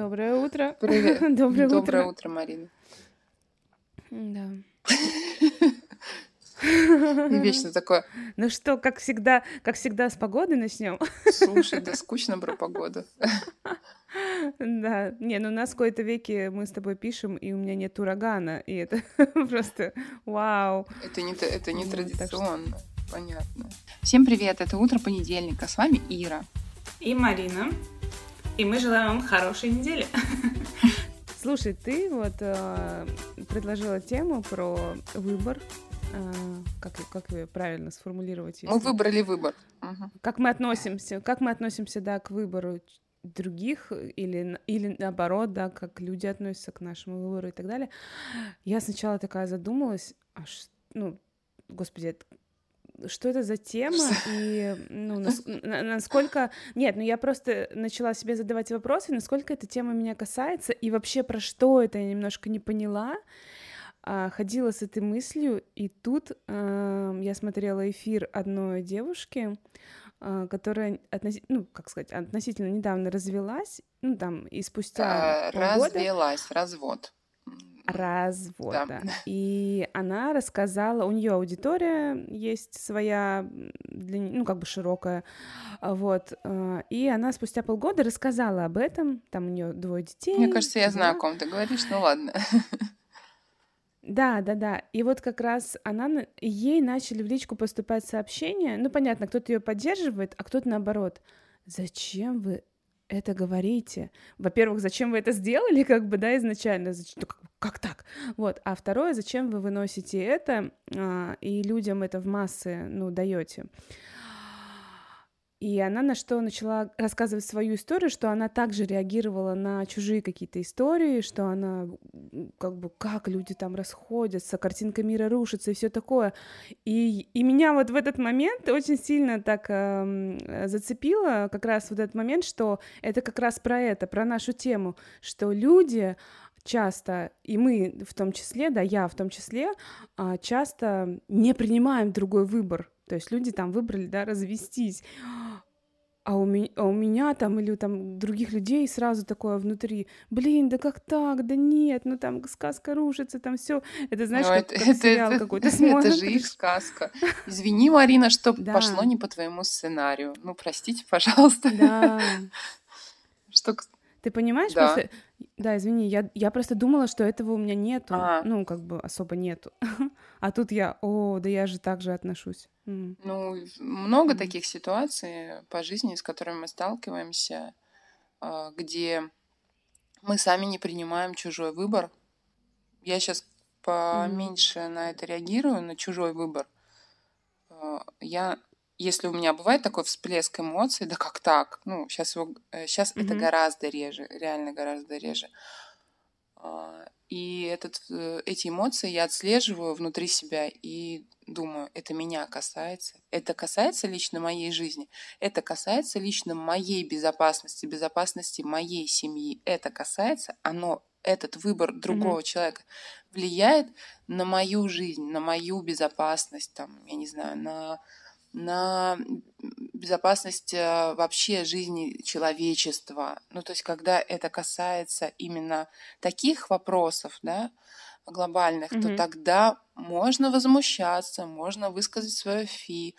Доброе утро. Привет. Доброе, Доброе утро. утро, Марина. Да. И вечно такое, Ну что, как всегда, как всегда с погоды начнем. слушай, да скучно про погоду. Да. Не, ну у нас в кои-то веке мы с тобой пишем, и у меня нет урагана, и это просто вау. Это не, это не традиционно, понятно. Всем привет, это утро понедельника, с вами Ира. и Марина. И мы желаем вам хорошей недели. Слушай, ты вот э, предложила тему про выбор. э, как, как ее правильно сформулировать? Мы если- выбрали выбор. Как мы относимся, как мы относимся, да, к выбору других или, или наоборот, да, как люди относятся к нашему выбору и так далее. Я сначала такая задумалась, а ш- ну, господи, это- что это за тема и ну, нас- на- насколько... Нет, ну я просто начала себе задавать вопросы, насколько эта тема меня касается и вообще про что это я немножко не поняла. А, ходила с этой мыслью, и тут ам, я смотрела эфир одной девушки, а, которая, относи- ну, как сказать, относительно недавно развелась, ну, там, и спустя А, полгода... Развелась, развод. М, Развод, Да. да. И она рассказала, у нее аудитория есть своя, для, ну, как бы широкая, а, вот, а, и она спустя полгода рассказала об этом, там у нее двое детей. Мне кажется, я все знаю, о ком ты говоришь, ну ладно. Да, да, да. И вот как раз она, на- ей начали в личку поступать сообщения. Ну, понятно, кто-то ее поддерживает, а кто-то наоборот. Зачем вы это говорите? Во-первых, зачем вы это сделали, как бы, да, изначально? Ну, как, как так? Вот. А второе, зачем вы выносите это а, и людям это в массы, ну, даете? И она на что начала рассказывать свою историю, что она также реагировала на чужие какие-то истории, что она как бы как люди там расходятся, картинка мира рушится и все такое. И, и меня вот в этот момент очень сильно так эм, э, зацепило как раз вот этот момент, что это как раз про это, про нашу тему, что люди часто, и мы в том числе, да, я в том числе, а, часто не принимаем другой выбор. То есть люди там выбрали, да, развестись, а у, меня, а у меня там или у там других людей сразу такое внутри, блин, да как так, да нет, ну там сказка рушится, там все, это знаешь, Ну, как, это, как это- сериал это- какой-то это смотришь. же их сказка. Извини, Марина, что Да. пошло не по твоему сценарию. Ну, простите, пожалуйста. Да, Что, ты понимаешь Да. просто, да, извини, я, я просто думала, что этого у меня нету, А. ну как бы особо нету, а тут я, о, да я же так же отношусь. Ну, много таких ситуаций по жизни, с которыми мы сталкиваемся, а, где мы сами не принимаем чужой выбор. Я сейчас поменьше на это реагирую, на чужой выбор. А, Я, если у меня бывает такой всплеск эмоций, да как так? Ну, сейчас, его, сейчас это Мгм. гораздо реже, реально гораздо реже. А, И этот, э, эти эмоции я отслеживаю внутри себя и думаю, это меня касается. Это касается лично моей жизни. Это касается лично моей безопасности, безопасности моей семьи. Это касается, оно, этот выбор другого человека влияет на мою жизнь, на мою безопасность, там, я не знаю, на, на безопасность э, вообще жизни человечества. Ну, то есть, когда это касается именно таких вопросов, да, глобальных, то Мгм. тогда можно возмущаться, можно высказать свое фи,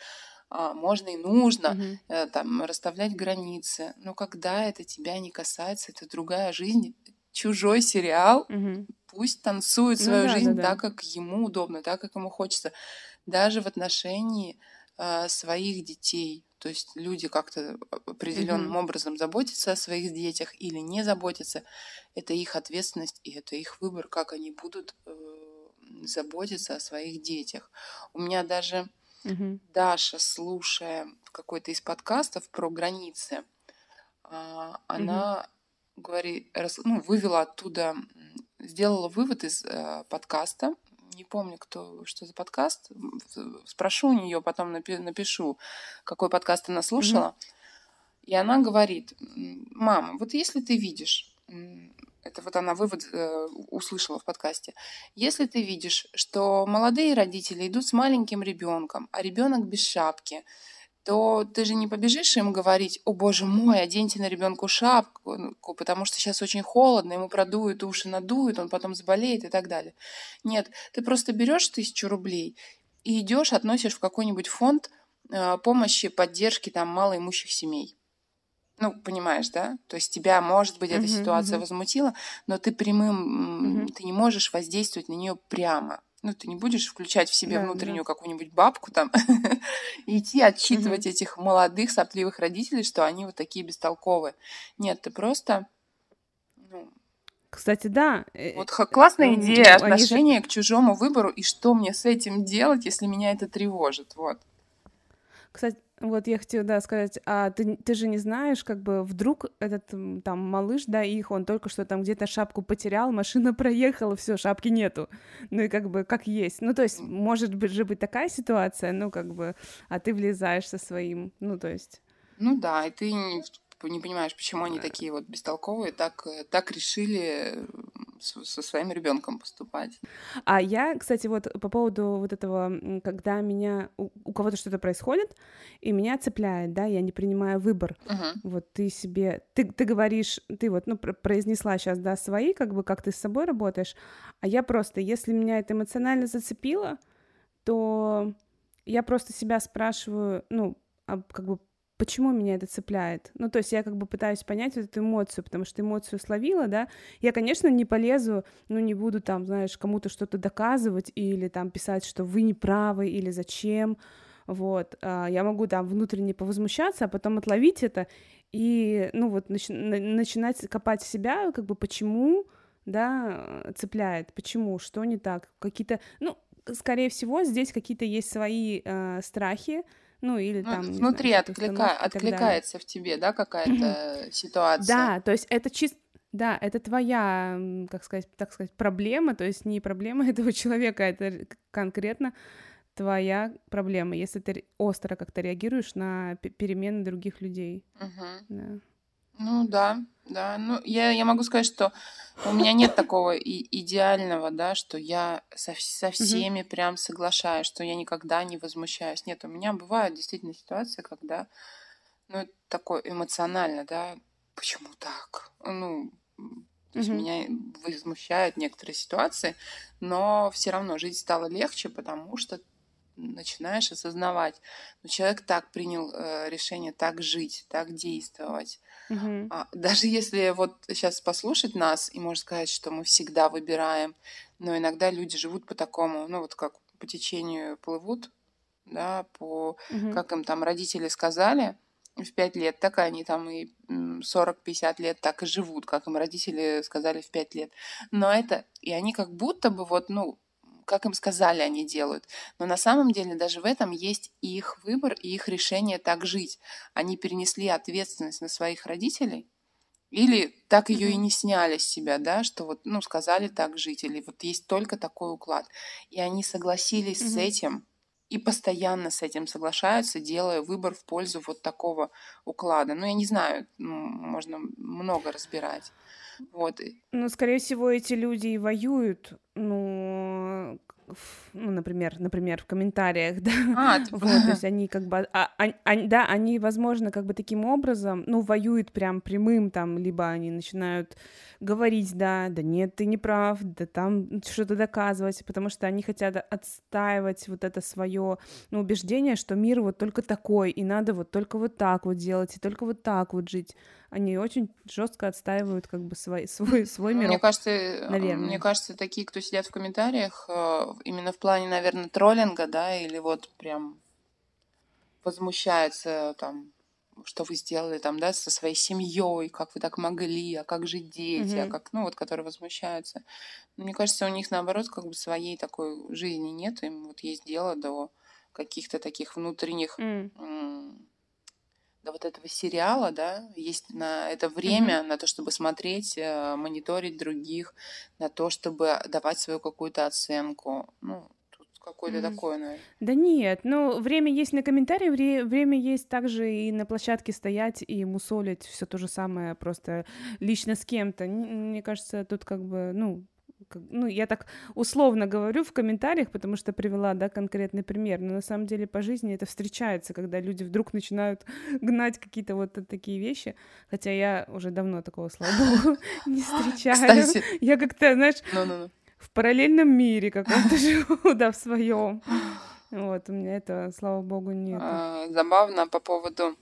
а, можно и нужно э, там расставлять границы. Но когда это тебя не касается, это другая жизнь, чужой сериал, Мгм. пусть танцует Ну свою да, жизнь да, да. так, как ему удобно, так, как ему хочется. Даже в отношении своих детей. То есть люди как-то определенным Мгм. образом заботятся о своих детях или не заботятся. Это их ответственность и это их выбор, как они будут э, заботиться о своих детях. У меня даже Мгм. Даша, слушая какой-то из подкастов про границы, а, она говорит, рас- ну, вывела оттуда, сделала вывод из э, подкаста. Не помню, кто, что за подкаст. Спрошу у нее, потом напи- напишу, какой подкаст она слушала. И она говорит, мама, вот если ты видишь, это вот она вывод э, услышала в подкасте, если ты видишь, что молодые родители идут с маленьким ребенком, а ребенок без шапки, то ты же не побежишь им говорить, о боже мой, оденьте на ребенку шапку, потому что сейчас очень холодно, ему продуют уши, надуют, он потом заболеет и так далее. Нет, ты просто берешь тысячу рублей и идешь, относишь в какой-нибудь фонд э, помощи, поддержки там малоимущих семей. Ну, понимаешь, да? То есть тебя, может быть, эта uh-huh, ситуация uh-huh. возмутила, но ты прямым, uh-huh. ты не можешь воздействовать на нее прямо ну, ты не будешь включать в себе да, внутреннюю да. какую-нибудь бабку там и идти отчитывать угу. этих молодых сопливых родителей, что они вот такие бестолковые. Нет, ты просто... Ну, Кстати, да. Э, вот классная идея отношения же... к чужому выбору, и что мне с этим делать, если меня это тревожит, вот. Кстати, вот я хотела, да, сказать, а ты, ты же не знаешь, как бы вдруг этот там малыш, да, их, он только что там где-то шапку потерял, машина проехала, все, шапки нету. Ну и как бы как есть. Ну то есть может быть же быть такая ситуация, ну как бы, а ты влезаешь со своим, ну то есть. Ну да, и ты не понимаешь, почему они такие вот бестолковые, так, э, так решили со своим ребенком поступать. А я, кстати, вот по поводу вот этого, когда меня у, у кого-то что-то происходит, и меня цепляет, да, я не принимаю выбор. Uh-huh. Вот ты себе, ты, ты говоришь, ты вот, ну, произнесла сейчас, да, свои, как бы, как ты с собой работаешь, а я просто, если меня это эмоционально зацепило, то я просто себя спрашиваю, ну, а, как бы почему меня это цепляет. Ну, то есть я как бы пытаюсь понять вот эту эмоцию, потому что эмоцию словила, да. Я, конечно, не полезу, ну, не буду там, знаешь, кому-то что-то доказывать или там писать, что вы не правы или зачем. Вот, а, я могу там внутренне повозмущаться, а потом отловить это и, ну, вот, начи- начинать копать себя, как бы, почему, да, цепляет, почему, что не так, какие-то, ну, скорее всего, здесь какие-то есть свои э, страхи, ну или ну, там внутри знаю, отклика... откликается в тебе, да, какая-то ситуация. Да, то есть это чисто да, это твоя, как сказать, так сказать, проблема, то есть не проблема этого человека, это конкретно твоя проблема, если ты остро как-то реагируешь на перемены других людей. Угу. Да. Ну да, да. Ну, я, я могу сказать, что у меня нет такого и идеального, да, что я со, со всеми прям соглашаюсь, что я никогда не возмущаюсь. Нет, у меня бывают действительно ситуации, когда, ну, такое эмоционально, да, почему так? Ну, то есть меня возмущают некоторые ситуации, но все равно жить стало легче, потому что начинаешь осознавать, ну, человек так принял э, решение так жить, так действовать. Mm-hmm. А, даже если вот сейчас послушать нас и можно сказать, что мы всегда выбираем, но иногда люди живут по такому, ну вот как по течению плывут, да, по mm-hmm. как им там родители сказали в пять лет, так они там и 40-50 лет так и живут, как им родители сказали в пять лет. Но это, и они как будто бы вот, ну, как им сказали, они делают. Но на самом деле даже в этом есть их выбор и их решение так жить. Они перенесли ответственность на своих родителей, или так ее mm-hmm. и не сняли с себя, да, что вот, ну, сказали так жить, или вот есть только такой уклад. И они согласились mm-hmm. с этим и постоянно с этим соглашаются, делая выбор в пользу вот такого уклада. Ну, я не знаю, можно много разбирать. Вот. Ну, скорее всего, эти люди и воюют, ну, ну, например, например, в комментариях, да, а, типа... вот, то есть они как бы, а, а, да, они, возможно, как бы таким образом, ну, воюют прям прямым, там, либо они начинают говорить, да, да нет, ты не прав, да там что-то доказывать, потому что они хотят отстаивать вот это свое, ну, убеждение, что мир вот только такой, и надо вот только вот так вот делать, и только вот так вот жить. Они очень жестко отстаивают как бы свой, свой, свой мир. Мне кажется, наверное. Мне кажется, такие, кто сидят в комментариях, э, именно в плане, наверное, троллинга, да, или вот прям возмущаются там что вы сделали там, да, со своей семьей, как вы так могли, а как же дети, mm-hmm. а как, ну вот, которые возмущаются. Мне кажется, у них наоборот как бы своей такой жизни нет, им вот есть дело до каких-то таких внутренних mm. До вот этого сериала, да, есть на это время, mm-hmm. на то, чтобы смотреть, э, мониторить других, на то, чтобы давать свою какую-то оценку. Ну, какое-то mm. такое, наверное. Да нет, ну, время есть на комментарии, вре- время есть также и на площадке стоять и мусолить все то же самое, просто лично с кем-то. Мне кажется, тут как бы, ну, ну, я так условно говорю в комментариях, потому что привела, да, конкретный пример, но на самом деле по жизни это встречается, когда люди вдруг начинают гнать какие-то вот такие вещи, хотя я уже давно такого, слава богу, не встречаю. Кстати... Я как-то, знаешь, no, no, no. в параллельном мире каком-то живу, да, в своем. Вот, у меня это, слава богу, нет. А, забавно по поводу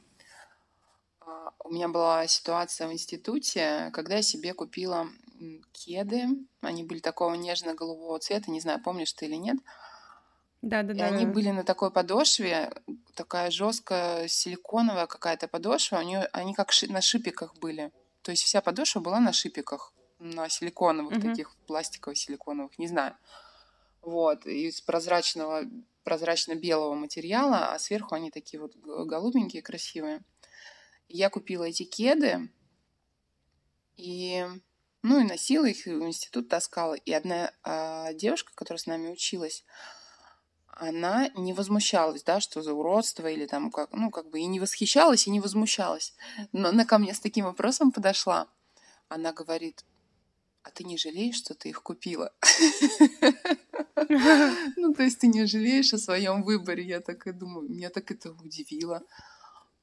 у меня была ситуация в институте, когда я себе купила кеды. Они были такого нежно-голубого цвета, не знаю, помнишь ты или нет. Да, да, и да. они были на такой подошве, такая жесткая силиконовая какая-то подошва. У нее, они как ши, на шипиках были. То есть вся подошва была на шипиках, на силиконовых угу. таких пластиковых силиконовых, не знаю. Вот из прозрачного прозрачно-белого материала, а сверху они такие вот голубенькие, красивые. Я купила эти кеды и ну и носила их, в институт таскала. И одна а, девушка, которая с нами училась, она не возмущалась, да, что за уродство или там как, ну как бы и не восхищалась, и не возмущалась. Но она ко мне с таким вопросом подошла. Она говорит, а ты не жалеешь, что ты их купила? Ну, то есть ты не жалеешь о своем выборе. Я так и думаю, меня так это удивило.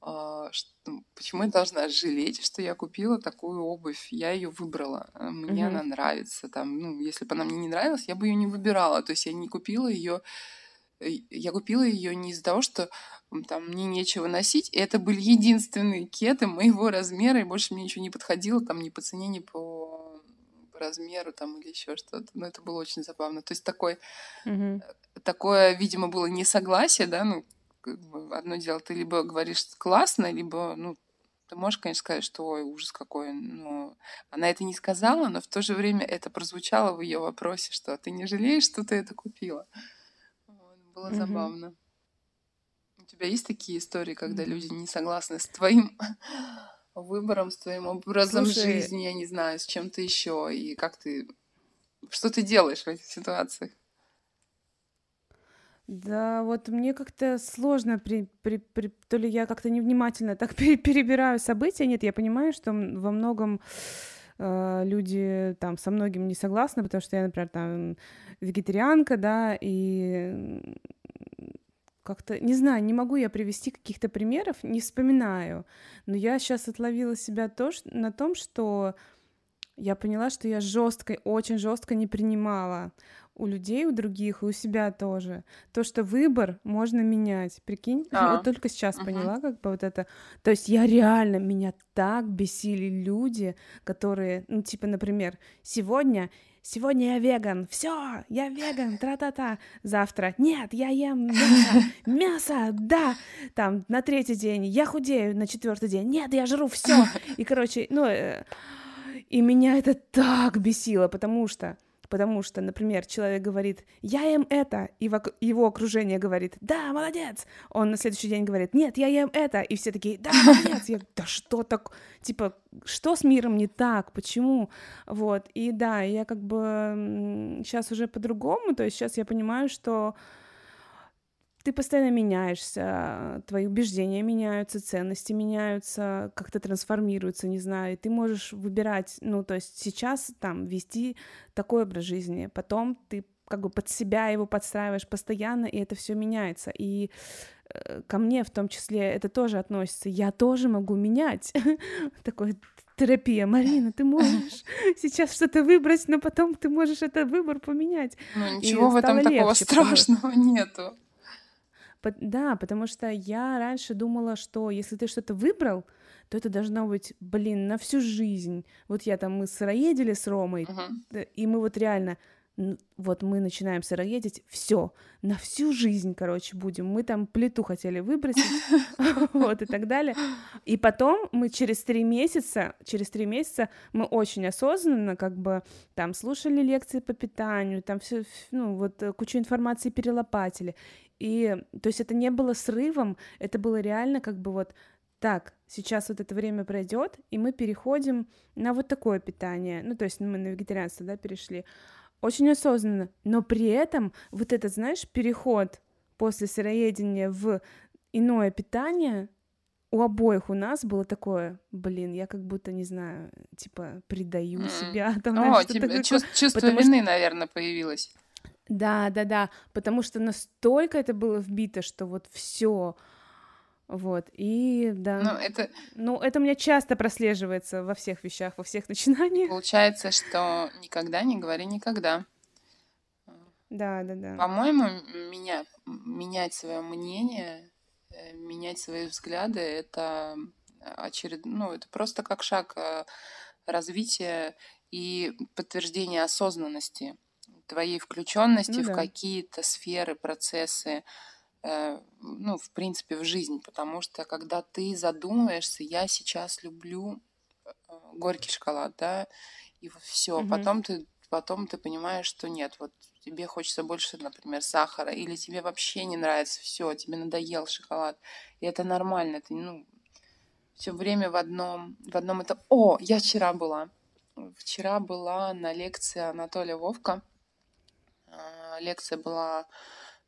А, что, почему я должна жалеть, что я купила такую обувь? Я ее выбрала. А, мне mm-hmm. она нравится. Там, ну, если бы она мне не нравилась, я бы ее не выбирала. То есть я не купила ее. Я купила ее не из-за того, что там мне нечего носить. Это были единственные кеты моего размера, и больше мне ничего не подходило, там ни по цене, ни по, по размеру там или еще что-то. Но это было очень забавно. То есть такой, mm-hmm. такое, видимо, было несогласие, да, ну, как бы одно дело, ты либо говоришь классно, либо, ну, ты можешь, конечно, сказать, что ой, ужас какой, но она это не сказала, но в то же время это прозвучало в ее вопросе, что ты не жалеешь, что ты это купила. Вот, было mm-hmm. забавно. У тебя есть такие истории, когда mm-hmm. люди не согласны с твоим выбором, с твоим образом Слушай... жизни, я не знаю, с чем-то еще, и как ты, что ты делаешь в этих ситуациях? Да, вот мне как-то сложно, при, при, при, то ли я как-то невнимательно так перебираю события. Нет, я понимаю, что во многом э, люди там со многим не согласны, потому что я, например, там вегетарианка, да, и как-то, не знаю, не могу я привести каких-то примеров, не вспоминаю, но я сейчас отловила себя то, что, на том, что я поняла, что я жестко, очень жестко не принимала у людей, у других, и у себя тоже. То, что выбор можно менять. Прикинь, а. вот только сейчас uh-huh. поняла, как бы вот это. То есть я реально, меня так бесили люди, которые, ну, типа, например, сегодня сегодня я веган, все, я веган, тра-та-та. Завтра, нет, я ем мясо, мясо, да. Там на третий день я худею, на четвертый день, нет, я жру все. И, короче, ну, э, и меня это так бесило, потому что Потому что, например, человек говорит, я ем это, и его окружение говорит, да, молодец. Он на следующий день говорит, нет, я ем это, и все такие, да, молодец. Я, да что так, типа, что с миром не так, почему? Вот, и да, я как бы сейчас уже по-другому, то есть сейчас я понимаю, что ты постоянно меняешься, твои убеждения меняются, ценности меняются, как-то трансформируются, не знаю, и ты можешь выбирать, ну, то есть сейчас там вести такой образ жизни, потом ты как бы под себя его подстраиваешь постоянно, и это все меняется. И э, ко мне в том числе это тоже относится. Я тоже могу менять. Такой терапия. Марина, ты можешь сейчас что-то выбрать, но потом ты можешь этот выбор поменять. Ну, ничего в этом такого страшного нету. Да, потому что я раньше думала, что если ты что-то выбрал, то это должно быть, блин, на всю жизнь. Вот я там, мы сыроедили с Ромой, uh-huh. и мы вот реально вот мы начинаем сыроедить, все, на всю жизнь, короче, будем. Мы там плиту хотели выбросить, вот и так далее. И потом мы через три месяца, через три месяца мы очень осознанно как бы там слушали лекции по питанию, там все, ну вот э, кучу информации перелопатили. И, то есть это не было срывом, это было реально как бы вот так, сейчас вот это время пройдет, и мы переходим на вот такое питание. Ну, то есть мы на вегетарианство, да, перешли. Очень осознанно. Но при этом вот этот, знаешь, переход после сыроедения в иное питание, у обоих у нас было такое, блин, я как будто, не знаю, типа, предаю mm. себя. Там, О, знаешь, тебе чувство, чувство вины, что... наверное, появилось. Да, да, да, потому что настолько это было вбито, что вот все, вот, и да. Ну, это... Ну, это у меня часто прослеживается во всех вещах, во всех начинаниях. Получается, что никогда не говори никогда. Да, да, да. По-моему, меня, менять свое мнение, э, менять свои взгляды, это очеред... ну, это просто как шаг э, развития и подтверждения осознанности твоей включенности ну, в да. какие-то сферы, процессы, э, ну, в принципе, в жизнь. Потому что когда ты задумываешься, я сейчас люблю э, горький шоколад, да, и все, угу. потом ты потом ты понимаешь, что нет, вот тебе хочется больше, например, сахара, или тебе вообще не нравится все, тебе надоел шоколад, и это нормально, ты, ну, все время в одном, в одном это... О, я вчера была, вчера была на лекции Анатолия Вовка, лекция была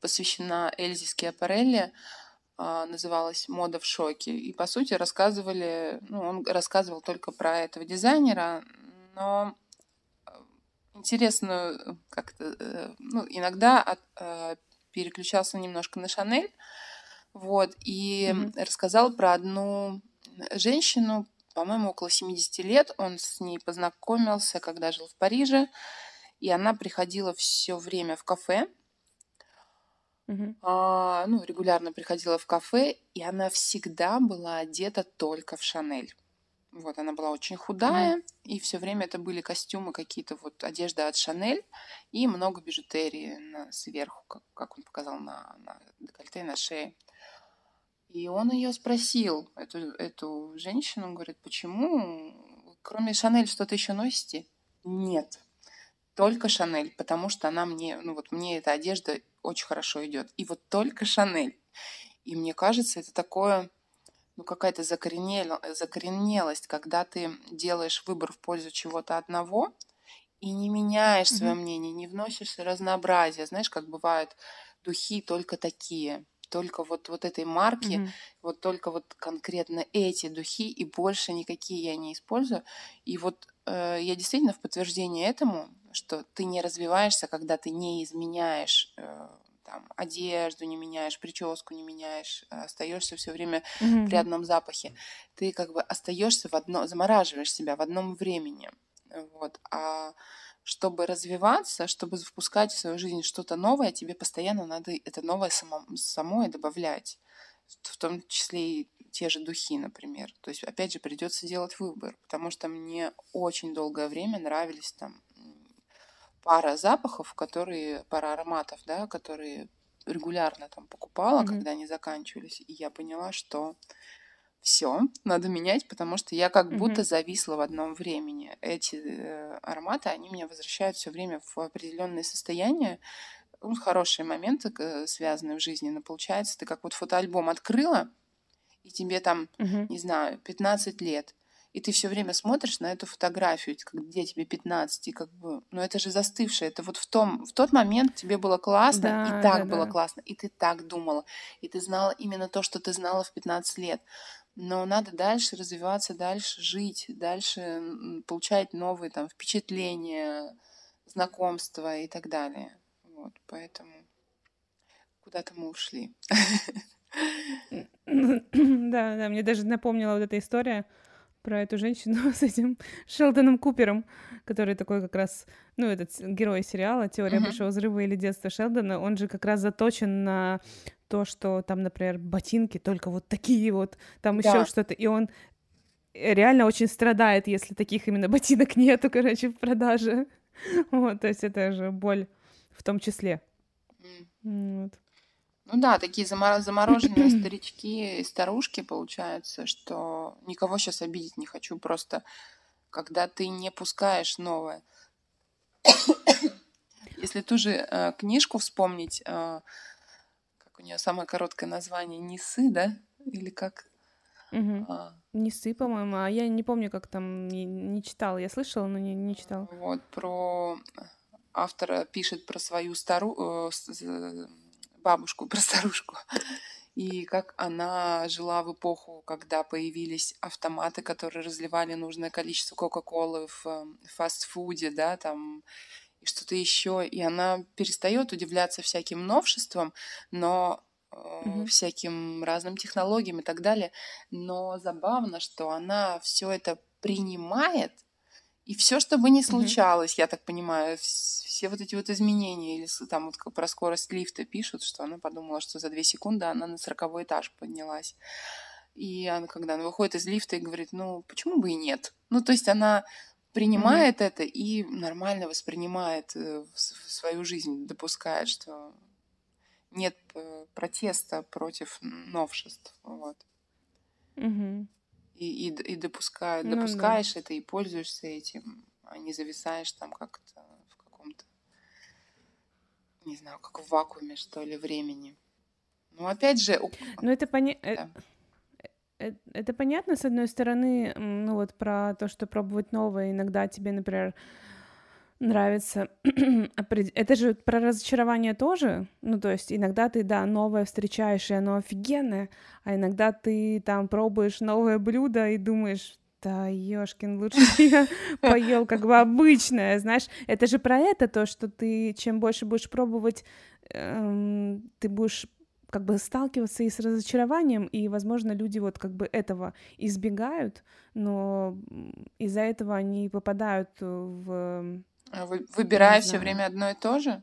посвящена Эльзе Скиапарелли, а, называлась «Мода в шоке». И, по сути, рассказывали, ну, он рассказывал только про этого дизайнера, но а, интересно как-то, э, ну, иногда от, переключался немножко на Шанель, вот, и mm-hmm. рассказал про одну женщину, по-моему, около 70 лет, он с ней познакомился, когда жил в Париже, и она приходила все время в кафе, uh а, ну, регулярно приходила в кафе, и она всегда была одета только в Шанель. Вот, она была очень худая, uh и все время это были костюмы какие-то, вот, одежда от Шанель, и много бижутерии на, сверху, как, как он показал на, на декольте, на шее. И он ее спросил, эту, эту женщину, он говорит, почему, кроме Шанель, что-то еще носите? Нет только Шанель, потому что она мне, ну вот мне эта одежда очень хорошо идет. И вот только Шанель. И мне кажется, это такое, ну какая-то закоренел, закоренелость, когда ты делаешь выбор в пользу чего-то одного и не меняешь свое mm-hmm. мнение, не вносишь разнообразие. Знаешь, как бывают духи только такие только вот, вот этой марки, mm-hmm. вот только вот конкретно эти духи, и больше никакие я не использую. И вот э, я действительно в подтверждение этому что ты не развиваешься, когда ты не изменяешь э, там, одежду не меняешь, прическу не меняешь, а остаешься все время mm-hmm. при одном запахе. Ты как бы остаешься в одно, замораживаешь себя в одном времени. Вот. А чтобы развиваться, чтобы впускать в свою жизнь что-то новое, тебе постоянно надо это новое само, самое добавлять. В том числе и те же духи, например. То есть, опять же, придется делать выбор, потому что мне очень долгое время нравились там пара запахов, которые, пара ароматов, да, которые регулярно там покупала, mm-hmm. когда они заканчивались, и я поняла, что все, надо менять, потому что я как mm-hmm. будто зависла в одном времени. Эти э, ароматы, они меня возвращают все время в определенное состояние, ну, хорошие моменты э, связанные в жизни, но получается, ты как вот фотоальбом открыла, и тебе там, mm-hmm. не знаю, 15 лет, и ты все время смотришь на эту фотографию, где тебе 15, и как бы, ну это же застывшее, это вот в том, в тот момент тебе было классно, да, и так да, было да. классно, и ты так думала, и ты знала именно то, что ты знала в 15 лет. Но надо дальше развиваться, дальше жить, дальше получать новые там впечатления, знакомства и так далее. Вот, поэтому куда-то мы ушли. Да, да, мне даже напомнила вот эта история про эту женщину с этим Шелдоном Купером, который такой как раз, ну, этот герой сериала «Теория uh-huh. большого взрыва» или «Детство Шелдона», он же как раз заточен на то, что там, например, ботинки только вот такие вот, там да. еще что-то, и он реально очень страдает, если таких именно ботинок нету, короче, в продаже. Вот, то есть это же боль в том числе. Mm. Вот. Ну да, такие замороженные старички и старушки, получается, что никого сейчас обидеть не хочу, просто когда ты не пускаешь новое. Если ту же э, книжку вспомнить, э, как у нее самое короткое название, Несы, да? Или как? Угу. А. Несы, по-моему, а я не помню, как там не, не читала. Я слышала, но не, не читала. Вот про автора пишет про свою стару э, бабушку, про старушку. и как она жила в эпоху, когда появились автоматы, которые разливали нужное количество Кока-Колы в эм, фастфуде, да, там и что-то еще, и она перестает удивляться всяким новшествам, но mm-hmm. всяким разным технологиям и так далее. Но забавно, что она все это принимает, и все, что бы ни случалось, mm-hmm. я так понимаю, все вот эти вот изменения, или там вот про скорость лифта пишут, что она подумала, что за две секунды она на сороковой этаж поднялась. И она, когда она выходит из лифта и говорит, ну, почему бы и нет? Ну, то есть она принимает mm-hmm. это и нормально воспринимает э, в свою жизнь, допускает, что нет э, протеста против новшеств. Вот. Mm-hmm. И, и, и допускаю, ну, допускаешь да. это и пользуешься этим, а не зависаешь там как-то не знаю, как в вакууме, что ли, времени. Ну, опять же... Ну, это понятно. Э, да. Э, это понятно, с одной стороны, ну вот про то, что пробовать новое, иногда тебе, например, нравится. Это же про разочарование тоже. Ну, то есть иногда ты, да, новое встречаешь, и оно офигенное, а иногда ты там пробуешь новое блюдо и думаешь, да, ёшкин, лучше я поел как бы обычное, знаешь. Это же про это, то, что ты чем больше будешь пробовать, эм, ты будешь как бы сталкиваться и с разочарованием, и, возможно, люди вот как бы этого избегают, но из-за этого они попадают в... А вы, выбирая все время одно и то же?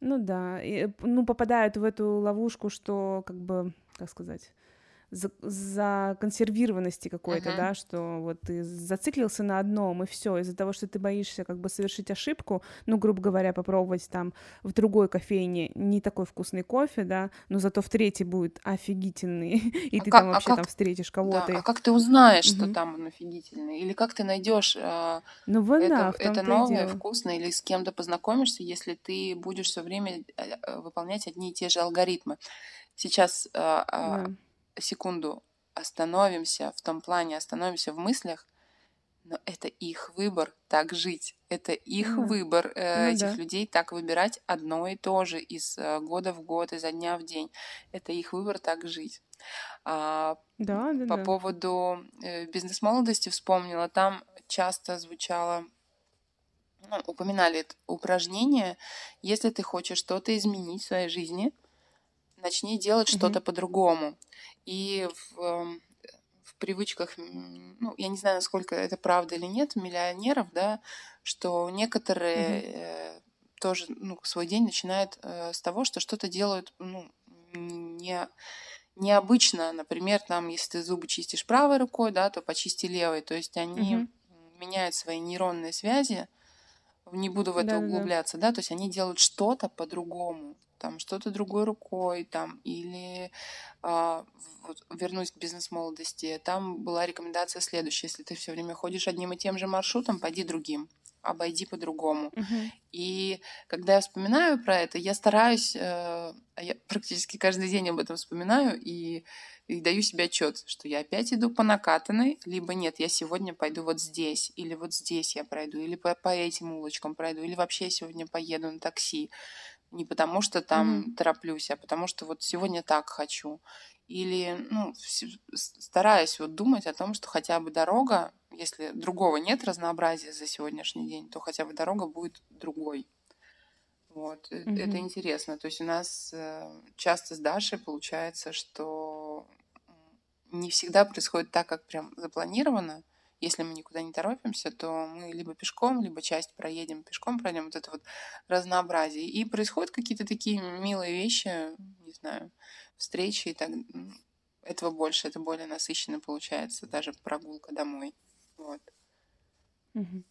Ну да, и, ну попадают в эту ловушку, что как бы, как сказать, за, за консервированности какой-то, uh-huh. да, что вот ты зациклился на одном, и все, из-за того, что ты боишься как бы совершить ошибку, ну, грубо говоря, попробовать там в другой кофейне не такой вкусный кофе, да, но зато в третьей будет офигительный, и а ты как, там а вообще а как, там встретишь кого-то. Да, а как ты узнаешь, uh-huh. что там он офигительный? Или как ты найдешь э, ну, вот, это, да, это новое, вкусное, или с кем-то познакомишься, если ты будешь все время э, выполнять одни и те же алгоритмы? Сейчас э, да секунду остановимся в том плане, остановимся в мыслях, но это их выбор так жить. Это их mm. выбор э, ну, этих да. людей так выбирать одно и то же из э, года в год, изо дня в день. Это их выбор так жить. А, да, да, по да. поводу э, бизнес-молодости вспомнила, там часто звучало ну, упоминали это упражнение, если ты хочешь что-то изменить в своей жизни, начни делать mm-hmm. что-то по-другому. И в, эм, в привычках, ну, я не знаю, насколько это правда или нет, миллионеров, да, что некоторые mm-hmm. тоже ну, свой день начинают э, с того, что что-то делают ну, не необычно, например, там, если ты зубы чистишь правой рукой, да, то почисти левой. То есть они mm-hmm. меняют свои нейронные связи. Не буду в это да, углубляться, да. да, то есть они делают что-то по-другому там что-то другой рукой, там, или а, вот, вернусь к бизнес-молодости, там была рекомендация следующая, если ты все время ходишь одним и тем же маршрутом, пойди другим обойди по-другому. Uh-huh. И когда я вспоминаю про это, я стараюсь, э, я практически каждый день об этом вспоминаю и, и даю себе отчет, что я опять иду по накатанной, либо нет, я сегодня пойду вот здесь, или вот здесь я пройду, или по, по этим улочкам пройду, или вообще сегодня поеду на такси. Не потому что там mm-hmm. тороплюсь, а потому что вот сегодня так хочу. Или, ну, стараюсь вот думать о том, что хотя бы дорога, если другого нет разнообразия за сегодняшний день, то хотя бы дорога будет другой. Вот, mm-hmm. это интересно. То есть у нас э, часто с Дашей получается, что не всегда происходит так, как прям запланировано. Если мы никуда не торопимся, то мы либо пешком, либо часть проедем, пешком пройдем. Вот это вот разнообразие. И происходят какие-то такие милые вещи, не знаю, встречи и так. Этого больше, это более насыщенно получается, даже прогулка домой. Вот. Угу.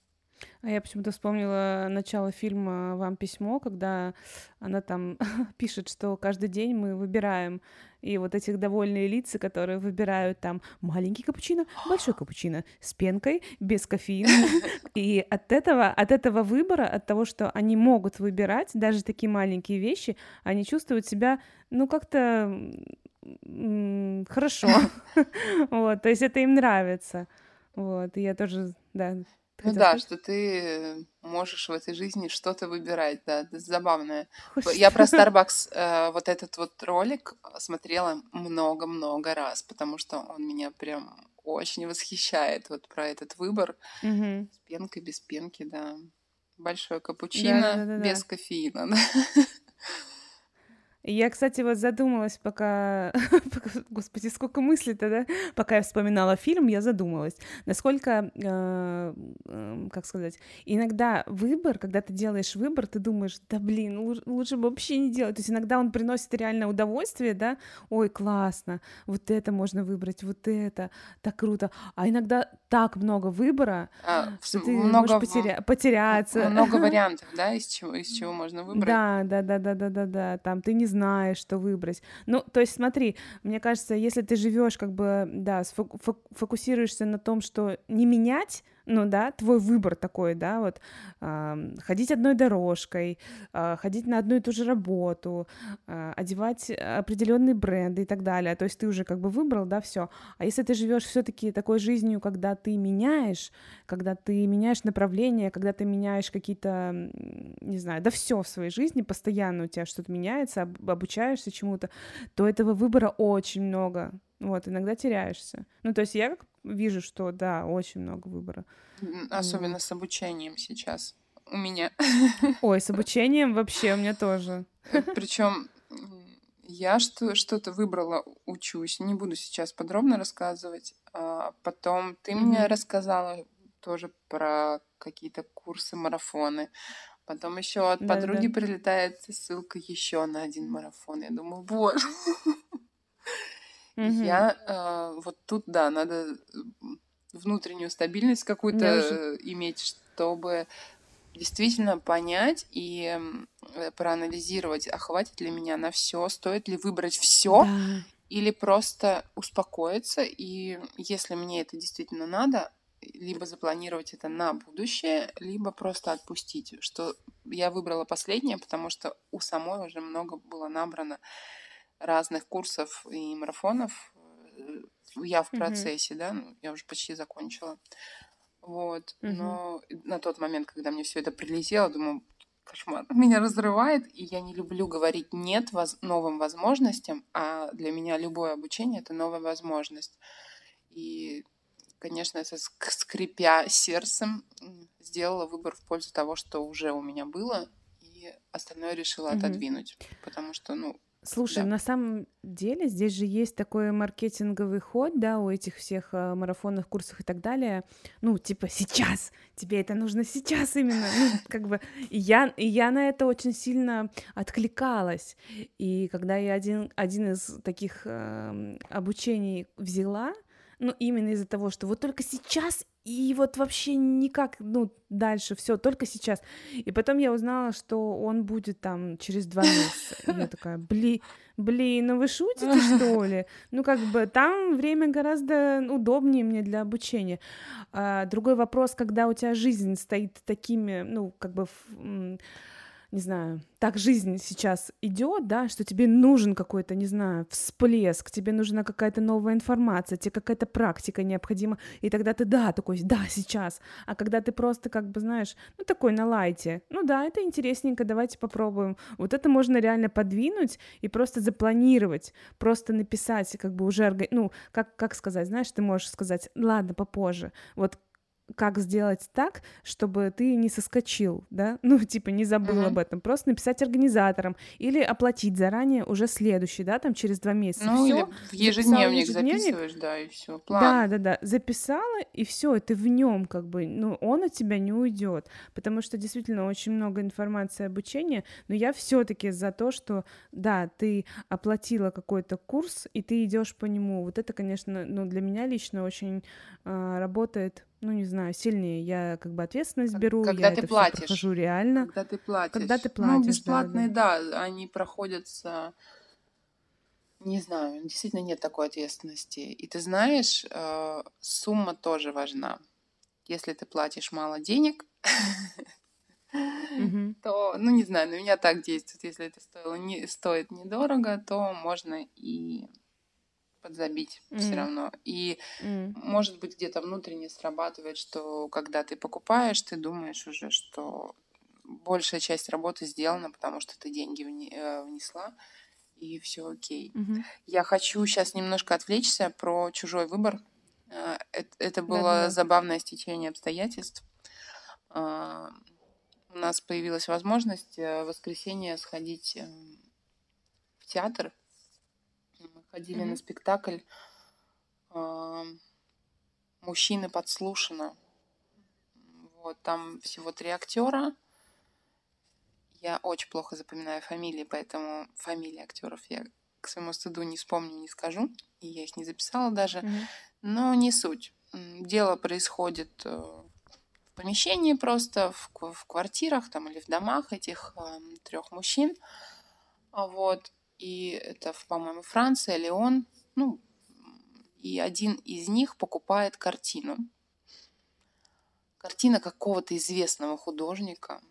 А я почему-то вспомнила начало фильма «Вам письмо», когда она там пишет, что каждый день мы выбираем, и вот этих довольные лица, которые выбирают там маленький капучино, большой капучино, с пенкой, без кофеина. И от этого, от этого выбора, от того, что они могут выбирать даже такие маленькие вещи, они чувствуют себя, ну, как-то хорошо. Вот, то есть это им нравится. Вот, и я тоже, да, Ну да, что ты можешь в этой жизни что-то выбирать, да, это забавное. Я про Starbucks э, вот этот вот ролик смотрела много-много раз, потому что он меня прям очень восхищает вот про этот выбор Мгм. с пенкой, без пенки, да. Большое капучино Да-да-да-да. без кофеина, да. Я, кстати, вот задумалась, пока... Господи, сколько мыслей-то, да? Пока я вспоминала фильм, я задумалась, насколько, э, как сказать, иногда выбор, когда ты делаешь выбор, ты думаешь, да блин, лу- лучше бы вообще не делать. То есть иногда он приносит реально удовольствие, да? Ой, классно, вот это можно выбрать, вот это, так круто. А иногда так много выбора, А, что ты много, можешь потеря- потеряться. много вариантов, да, из чего, из чего можно выбрать. Да, да, да, да, да, да, да. Там ты не знаешь, что выбрать. Ну, то есть, смотри, мне кажется, если ты живешь, как бы, да, фокусируешься на том, что не менять, ну да, твой выбор такой, да, вот ам, ходить одной дорожкой, а, ходить на одну и ту же работу, а, одевать определенные бренды и так далее. То есть ты уже как бы выбрал, да, все. А если ты живешь все-таки такой жизнью, когда ты меняешь, когда ты меняешь направление, когда ты меняешь какие-то, не знаю, да все в своей жизни, постоянно у тебя что-то меняется, об- обучаешься чему-то, то этого выбора очень много. Вот, иногда теряешься. Ну, то есть я как вижу, что да, очень много выбора. Особенно с обучением сейчас у меня. Ой, с обучением вообще у меня тоже. Причем я что- что-то выбрала, учусь. Не буду сейчас подробно рассказывать. А Потом ты мне Мгм. рассказала тоже про какие-то курсы, марафоны. Потом еще от Да-да-да. подруги прилетает ссылка еще на один марафон. Я думаю, боже. Мгм. Я э, вот тут, да, надо внутреннюю стабильность какую-то уже- э, иметь, чтобы действительно понять и э, проанализировать, а хватит ли меня на все, стоит ли выбрать все, Да. или просто успокоиться, и если мне это действительно надо, либо запланировать это на будущее, либо просто отпустить, что я выбрала последнее, потому что у самой уже много было набрано разных курсов и марафонов. Э, Я в процессе, да, ну, я уже почти закончила. Вот. Мгм. Но на тот момент, когда мне все это прилетело, думаю, кошмар, меня разрывает, и я не люблю говорить нет воз- новым возможностям, а для меня любое обучение это новая возможность. И, конечно, это ск- скрипя сердцем сделала выбор в пользу того, что уже у меня было, и остальное решила Мгм. отодвинуть, потому что, ну, Слушай, Да. на самом деле здесь же есть такой маркетинговый ход, да, у этих всех э, марафонных курсов и так далее. Ну, типа сейчас, тебе это нужно сейчас именно. Ну, как бы и я, и я на это очень сильно откликалась. И когда я один, один из таких эм, обучений взяла, ну, именно из-за того, что вот только сейчас и вот вообще никак, ну, дальше все, только сейчас. И потом я узнала, что он будет там через два месяца. И я такая, блин, блин, ну вы шутите, что ли? Ну, как бы там время гораздо удобнее мне для обучения. А, другой вопрос, когда у тебя жизнь стоит такими, ну, как бы, м, не знаю, так жизнь сейчас идет, да, что тебе нужен какой-то, не знаю, всплеск, тебе нужна какая-то новая информация, тебе какая-то практика необходима, и тогда ты, да, такой, да, сейчас. А когда ты просто, как бы, знаешь, ну, такой на лайте, ну, да, это интересненько, давайте попробуем. Вот это можно реально подвинуть и просто запланировать, просто написать, как бы уже, ну, как, как сказать, знаешь, ты можешь сказать, ладно, попозже, вот как сделать так, чтобы ты не соскочил, да, ну, типа, не забыл Мгм. об этом, просто написать организаторам или оплатить заранее уже следующий, да, там через два месяца. ну Всё, в ежедневник ежедневник. записываешь, да, и все. Да, да, да, записала, и все, ты в нем как бы, ну, он от тебя не уйдет, потому что действительно очень много информации обучения, но я все-таки за то, что, да, ты оплатила какой-то курс, и ты идешь по нему. Вот это, конечно, ну, для меня лично очень а, работает, ну, не знаю, сильнее. Я как бы ответственность беру, когда я ты это платишь. прохожу реально. Когда ты платишь. Когда ты Ну, платишь, бесплатные, да, они проходятся, не знаю, действительно нет такой ответственности. И ты знаешь, э, сумма тоже важна. Если ты платишь мало денег, то, ну, не знаю, на меня так действует. Если это стоило не, стоит недорого, то можно и подзабить mm. все равно. И, mm. может быть, где-то внутренне срабатывает, что когда ты покупаешь, ты думаешь уже, что большая часть работы сделана, потому что ты деньги э, внесла, и все окей. Mm-hmm. Я хочу сейчас немножко отвлечься про чужой выбор. Э, это было Да-да-да. забавное стечение обстоятельств. А, у нас появилась возможность э, в воскресенье сходить в театр ходили mm-hmm. на спектакль э, «Мужчины подслушано». Вот, там всего три актера. Я очень плохо запоминаю фамилии, поэтому фамилии актеров я к своему стыду не вспомню, не скажу. И я их не записала даже. Mm-hmm. Но не суть. Дело происходит э, в помещении просто, в, в квартирах там или в домах этих э, трех мужчин. Вот и это, по-моему, Франция, Леон, ну, и один из них покупает картину. Картина какого-то известного художника.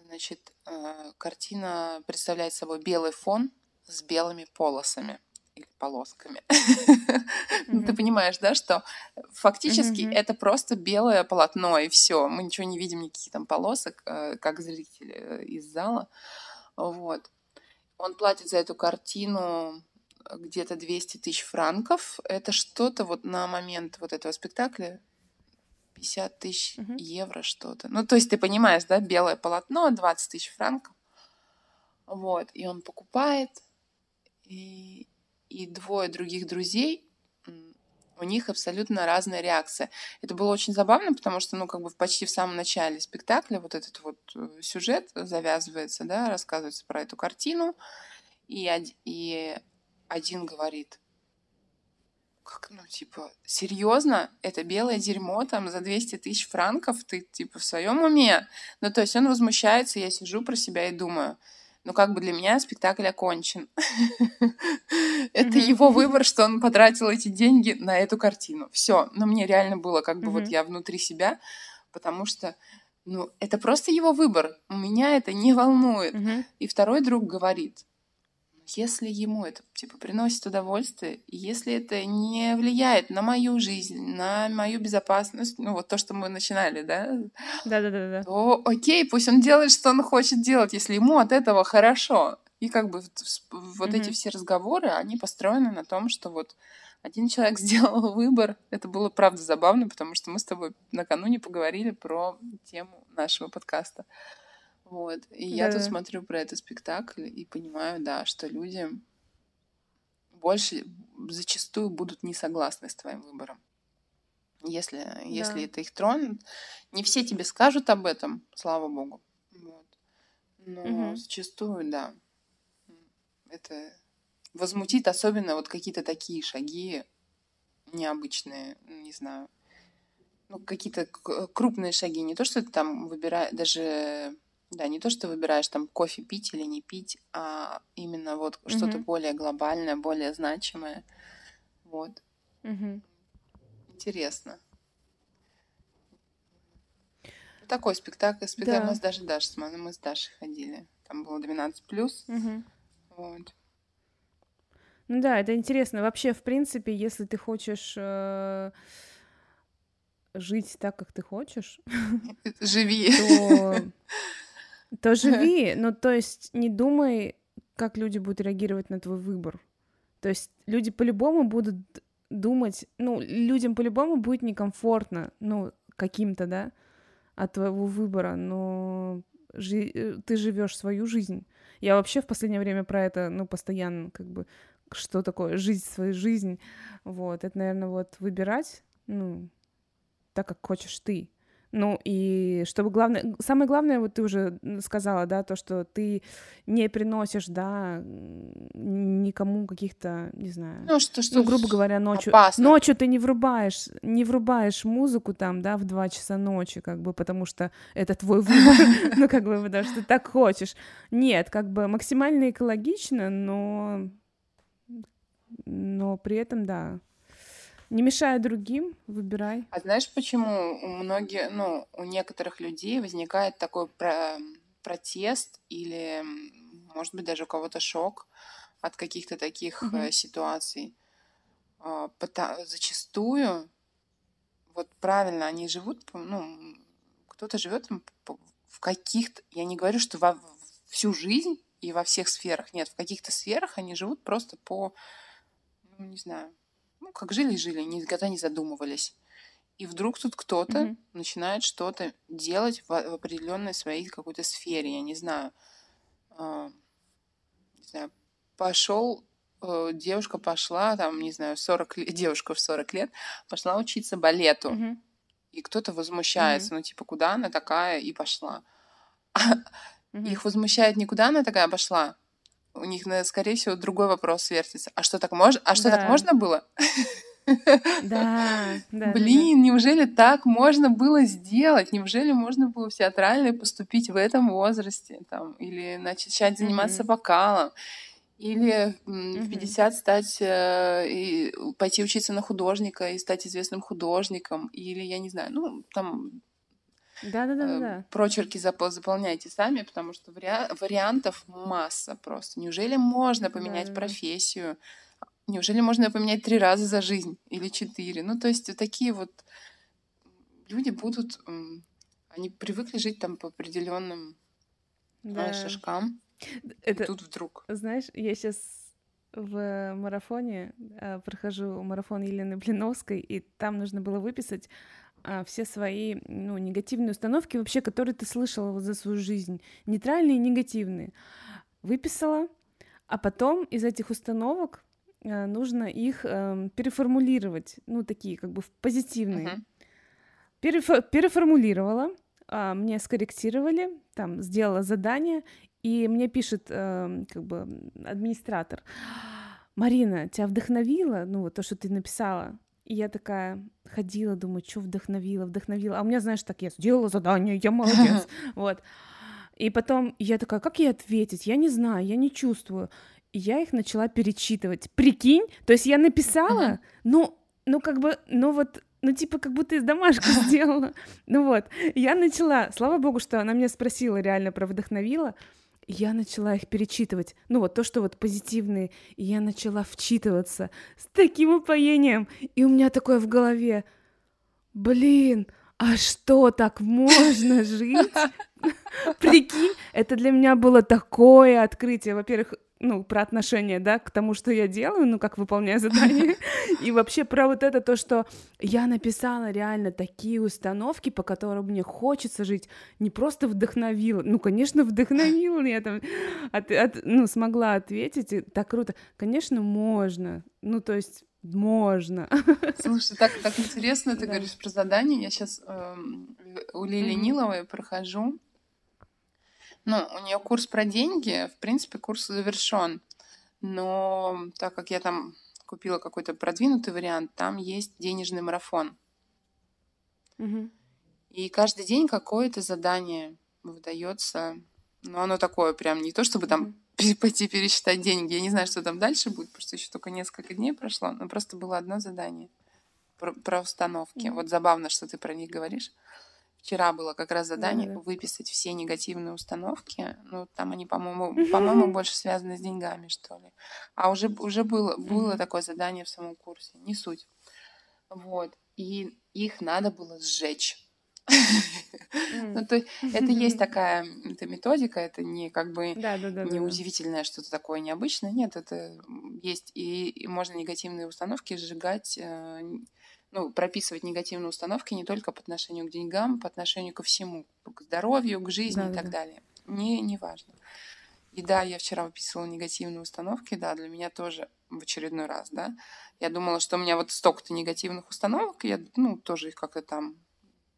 Значит, э, картина представляет собой белый фон с белыми полосами или полосками. Mm-hmm. Ты понимаешь, да, что фактически mm-hmm. это просто белое полотно и все. Мы ничего не видим, никаких там полосок, э, как зрители э, из зала. Вот. Он платит за эту картину э, где-то 200 тысяч франков. Это что-то вот на момент вот этого спектакля 50 тысяч угу. евро что-то. Ну, то есть ты понимаешь, да, белое полотно, 20 тысяч франков. Вот, и он покупает, и, и двое других друзей, у них абсолютно разная реакция. Это было очень забавно, потому что, ну, как бы почти в самом начале спектакля вот этот вот э, сюжет завязывается, да, рассказывается про эту картину, и, и один говорит, как, ну, типа, серьезно, это белое дерьмо там за 200 тысяч франков, ты, типа, в своем уме? Ну, то есть он возмущается, я сижу про себя и думаю, ну, как бы для меня спектакль окончен. Это его выбор, что он потратил эти деньги на эту картину. Все. Но мне реально было как бы вот я внутри себя, потому что ну, это просто его выбор. Меня это не волнует. И второй друг говорит, если ему это типа приносит удовольствие, если это не влияет на мою жизнь, на мою безопасность, ну вот то, что мы начинали, да? Да, да, да, да. То окей, пусть он делает, что он хочет делать, если ему от этого хорошо. И как бы вот mm-hmm. эти все разговоры, они построены на том, что вот один человек сделал выбор. Это было правда забавно, потому что мы с тобой накануне поговорили про тему нашего подкаста. Вот. И да. я тут смотрю про этот спектакль и понимаю, да, что люди больше зачастую будут не согласны с твоим выбором. Если, да. если это их тронет. Не все тебе скажут об этом, слава богу. Вот. Но угу. зачастую, да. Это возмутит особенно вот какие-то такие шаги необычные, не знаю. Ну, какие-то крупные шаги. Не то, что ты там выбираешь, даже да, не то, что выбираешь там кофе пить или не пить, а именно вот mm-hmm. что-то более глобальное, более значимое. Вот. Mm-hmm. Интересно. Такой спектакль. Спектакль да. мы с Дашей Дашей, мы с Дашей ходили. Там было 12 плюс. Mm-hmm. Вот. Ну да, это интересно. Вообще, в принципе, если ты хочешь э, жить так, как ты хочешь, живи. То то живи, ну то есть не думай, как люди будут реагировать на твой выбор. То есть люди по-любому будут думать, ну, людям по-любому будет некомфортно, ну, каким-то, да, от твоего выбора, но жи- э, ты живешь свою жизнь. Я вообще в последнее время про это, ну, постоянно, как бы, что такое жизнь, свою жизнь, вот, это, наверное, вот выбирать, ну, так, как хочешь ты. Ну и чтобы главное, самое главное, вот ты уже сказала, да, то, что ты не приносишь, да, никому каких-то, не знаю, ну, что, что ну грубо говоря, ночью, опасно. ночью ты не врубаешь, не врубаешь музыку там, да, в два часа ночи, как бы, потому что это твой выбор, ну как бы, потому что ты так хочешь. Нет, как бы максимально экологично, но, но при этом, да, не мешая другим, выбирай. А знаешь, почему у многих, ну, у некоторых людей возникает такой про протест или, может быть, даже у кого-то шок от каких-то таких угу. ситуаций? а, зачастую, вот правильно, они живут, ну, кто-то живет в каких-то, я не говорю, что во всю жизнь и во всех сферах, нет, в каких-то сферах они живут просто по, ну, не знаю, ну, как жили-жили, никогда не задумывались. И вдруг тут кто-то mm-hmm. начинает что-то делать в, в определенной своей какой-то сфере, я не знаю. Э, не знаю, пошел, э, девушка пошла, там, не знаю, 40 лет, девушка в 40 лет пошла учиться балету. Mm-hmm. И кто-то возмущается, mm-hmm. ну, типа, куда она такая и пошла. Mm-hmm. Их возмущает не куда она такая пошла, у них, скорее всего, другой вопрос вертится. А что так можно? А что да. так можно было? Да, да. Блин, да. неужели так можно было сделать? Неужели можно было в театральной поступить в этом возрасте? Там, или начать заниматься mm-hmm. вокалом? Или mm-hmm. в 50 стать э, и пойти учиться на художника и стать известным художником? Или, я не знаю, ну, там да, да, да, да. Прочерки запол- заполняйте сами, потому что вари- вариантов масса просто. Неужели можно поменять да, профессию? Неужели можно поменять три раза за жизнь или четыре? Ну, то есть такие вот люди будут, они привыкли жить там по определенным да. шажкам. Это, и тут вдруг. Знаешь, я сейчас в марафоне э, прохожу марафон Елены Блиновской, и там нужно было выписать все свои ну, негативные установки, вообще, которые ты слышала за свою жизнь, нейтральные и негативные. Выписала, а потом из этих установок Э, нужно их э, переформулировать, ну, такие как бы позитивные. Uh-huh. Перефо- переформулировала, э, мне скорректировали, там, сделала задание, и мне пишет э, как бы администратор, Марина, тебя вдохновило, ну, вот то, что ты написала? И я такая ходила, думаю, что вдохновила, вдохновила. А у меня, знаешь, так, я сделала задание, я молодец, вот. И потом я такая, как ей ответить? Я не знаю, я не чувствую я их начала перечитывать. Прикинь, то есть я написала, ну, ну как бы, ну вот, ну типа как будто из домашки сделала. Ну вот, я начала, слава богу, что она меня спросила, реально про вдохновила. Я начала их перечитывать. Ну вот то, что вот позитивные. И я начала вчитываться с таким упоением. И у меня такое в голове, блин, а что, так можно жить? Прикинь, это для меня было такое открытие. Во-первых, ну, про отношение, да, к тому, что я делаю, ну, как выполняю задание, и вообще про вот это то, что я написала реально такие установки, по которым мне хочется жить, не просто вдохновила, ну, конечно, вдохновила, я там, от, от, ну, смогла ответить, и так круто, конечно, можно, ну, то есть можно. Слушай, так, так интересно, ты да. говоришь про задание, я сейчас э, эм, у Лили mm-hmm. Ниловой прохожу, ну, у нее курс про деньги, в принципе, курс завершен. Но так как я там купила какой-то продвинутый вариант, там есть денежный марафон. Угу. И каждый день какое-то задание выдается. Но оно такое прям не то, чтобы там угу. пойти пересчитать деньги. Я не знаю, что там дальше будет, потому что еще только несколько дней прошло. Но просто было одно задание про, про установки. Угу. Вот забавно, что ты про них говоришь. Вчера было как раз задание да, да. выписать все негативные установки. Ну, там они, по-моему, по-моему, больше связаны с деньгами, что ли. А уже, уже было, было такое задание в самом курсе. Не суть. Вот. И их надо было сжечь. Ну, то это есть такая это методика, это не как бы не удивительное что-то такое необычное. Нет, это есть. И можно негативные установки сжигать э, ну, прописывать негативные установки не только по отношению к деньгам, по отношению ко всему, к здоровью, к жизни да, и так да. далее. Не, не важно. И да, я вчера выписывала негативные установки, да, для меня тоже в очередной раз, да. Я думала, что у меня вот столько-то негативных установок, я, ну, тоже их как-то там,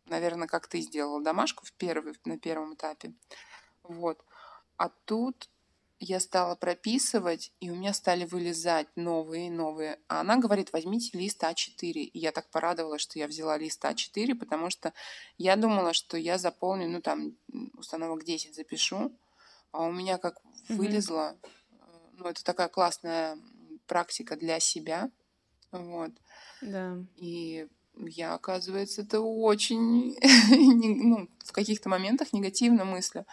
наверное, как ты сделала домашку в первый, на первом этапе. Вот. А тут я стала прописывать, и у меня стали вылезать новые, новые. А она говорит, возьмите лист А4. И я так порадовалась, что я взяла лист А4, потому что я думала, что я заполню, ну там, установок 10 запишу, а у меня как вылезло, mm-hmm. ну это такая классная практика для себя, вот. Да. И я, оказывается, это очень, ну, в каких-то моментах негативно мыслю.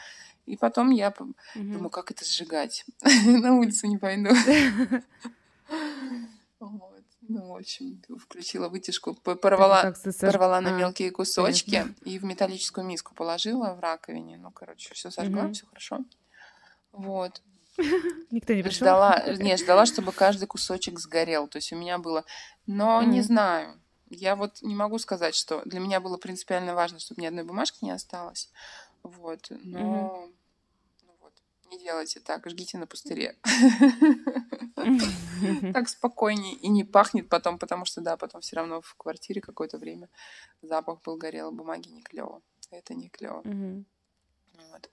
И потом я угу. думаю, как это сжигать? На улицу не пойду. Ну, в общем, включила вытяжку, порвала, ты сож- порвала на а, мелкие кусочки понятно. и в металлическую миску положила в раковине. Ну, короче, все сожгла, Мгм. все хорошо. Вот. Никто не пришел? Ждала, не, ждала, чтобы каждый кусочек сгорел. То есть у меня было... Но не Мгм. знаю. Я вот не могу сказать, что для меня было принципиально важно, чтобы ни одной бумажки не осталось. Вот. Но... вот, не делайте так, жгите на пустыре. Так спокойнее и не пахнет потом, потому что, да, потом все равно в квартире какое-то время запах был горелой бумаги, не клево. Это не клево. Вот.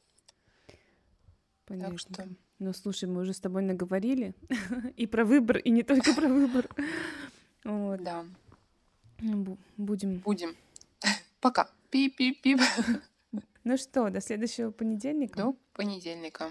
Понятно. что- Ну, слушай, мы уже с тобой наговорили и про выбор, и не только про выбор. Вот. Да, Бу- Будем. будем. Пока. Пип-пип-пип. Ну что, до следующего понедельника. До понедельника.